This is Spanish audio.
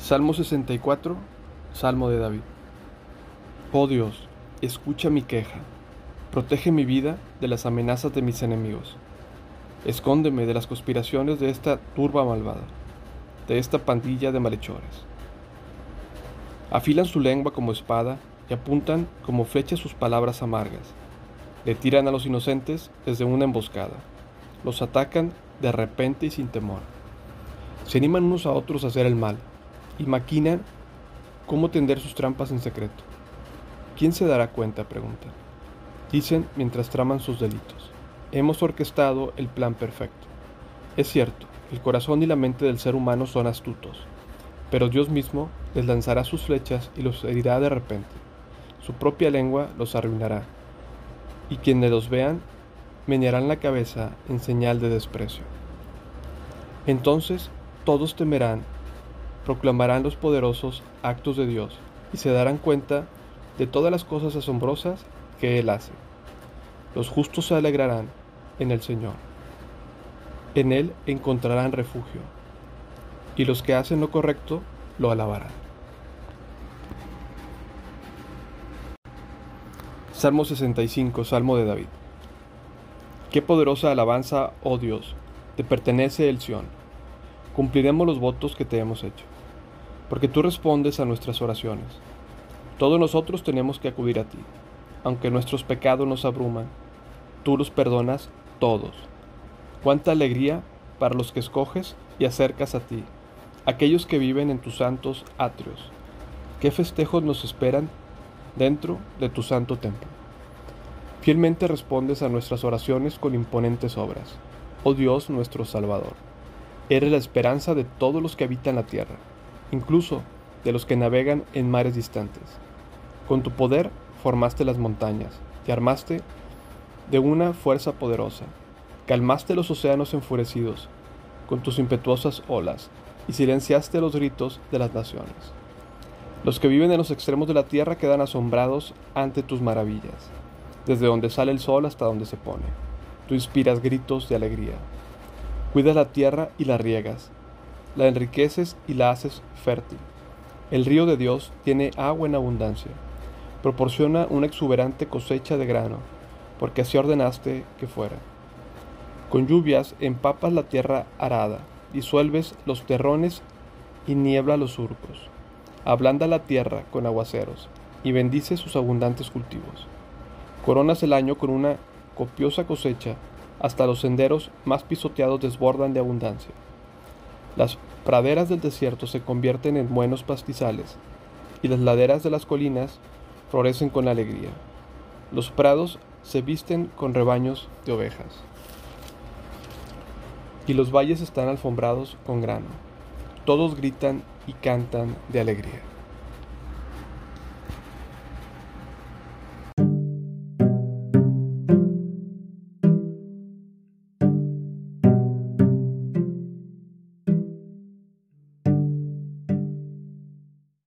Salmo 64, Salmo de David. Oh Dios, escucha mi queja, protege mi vida de las amenazas de mis enemigos. Escóndeme de las conspiraciones de esta turba malvada, de esta pandilla de malhechores. Afilan su lengua como espada y apuntan como flechas sus palabras amargas. Le tiran a los inocentes desde una emboscada. Los atacan de repente y sin temor. Se animan unos a otros a hacer el mal y maquinan cómo tender sus trampas en secreto. ¿Quién se dará cuenta? preguntan. Dicen mientras traman sus delitos. Hemos orquestado el plan perfecto. Es cierto, el corazón y la mente del ser humano son astutos, pero Dios mismo les lanzará sus flechas y los herirá de repente. Su propia lengua los arruinará, y quienes los vean menearán la cabeza en señal de desprecio. Entonces todos temerán proclamarán los poderosos actos de Dios y se darán cuenta de todas las cosas asombrosas que Él hace. Los justos se alegrarán en el Señor. En Él encontrarán refugio, y los que hacen lo correcto lo alabarán. Salmo 65, Salmo de David. Qué poderosa alabanza, oh Dios, te pertenece el Sión. Cumpliremos los votos que te hemos hecho porque tú respondes a nuestras oraciones. Todos nosotros tenemos que acudir a ti. Aunque nuestros pecados nos abruman, tú los perdonas todos. Cuánta alegría para los que escoges y acercas a ti, aquellos que viven en tus santos atrios. Qué festejos nos esperan dentro de tu santo templo. Fielmente respondes a nuestras oraciones con imponentes obras. Oh Dios nuestro Salvador, eres la esperanza de todos los que habitan la tierra incluso de los que navegan en mares distantes. Con tu poder formaste las montañas, te armaste de una fuerza poderosa, calmaste los océanos enfurecidos con tus impetuosas olas y silenciaste los gritos de las naciones. Los que viven en los extremos de la tierra quedan asombrados ante tus maravillas, desde donde sale el sol hasta donde se pone. Tú inspiras gritos de alegría. Cuidas la tierra y la riegas, la enriqueces y la haces fértil. El río de Dios tiene agua en abundancia. Proporciona una exuberante cosecha de grano, porque así ordenaste que fuera. Con lluvias empapas la tierra arada, disuelves los terrones y niebla los surcos. Ablanda la tierra con aguaceros y bendice sus abundantes cultivos. Coronas el año con una copiosa cosecha, hasta los senderos más pisoteados desbordan de abundancia. Las praderas del desierto se convierten en buenos pastizales, y las laderas de las colinas florecen con alegría. Los prados se visten con rebaños de ovejas, y los valles están alfombrados con grano. Todos gritan y cantan de alegría.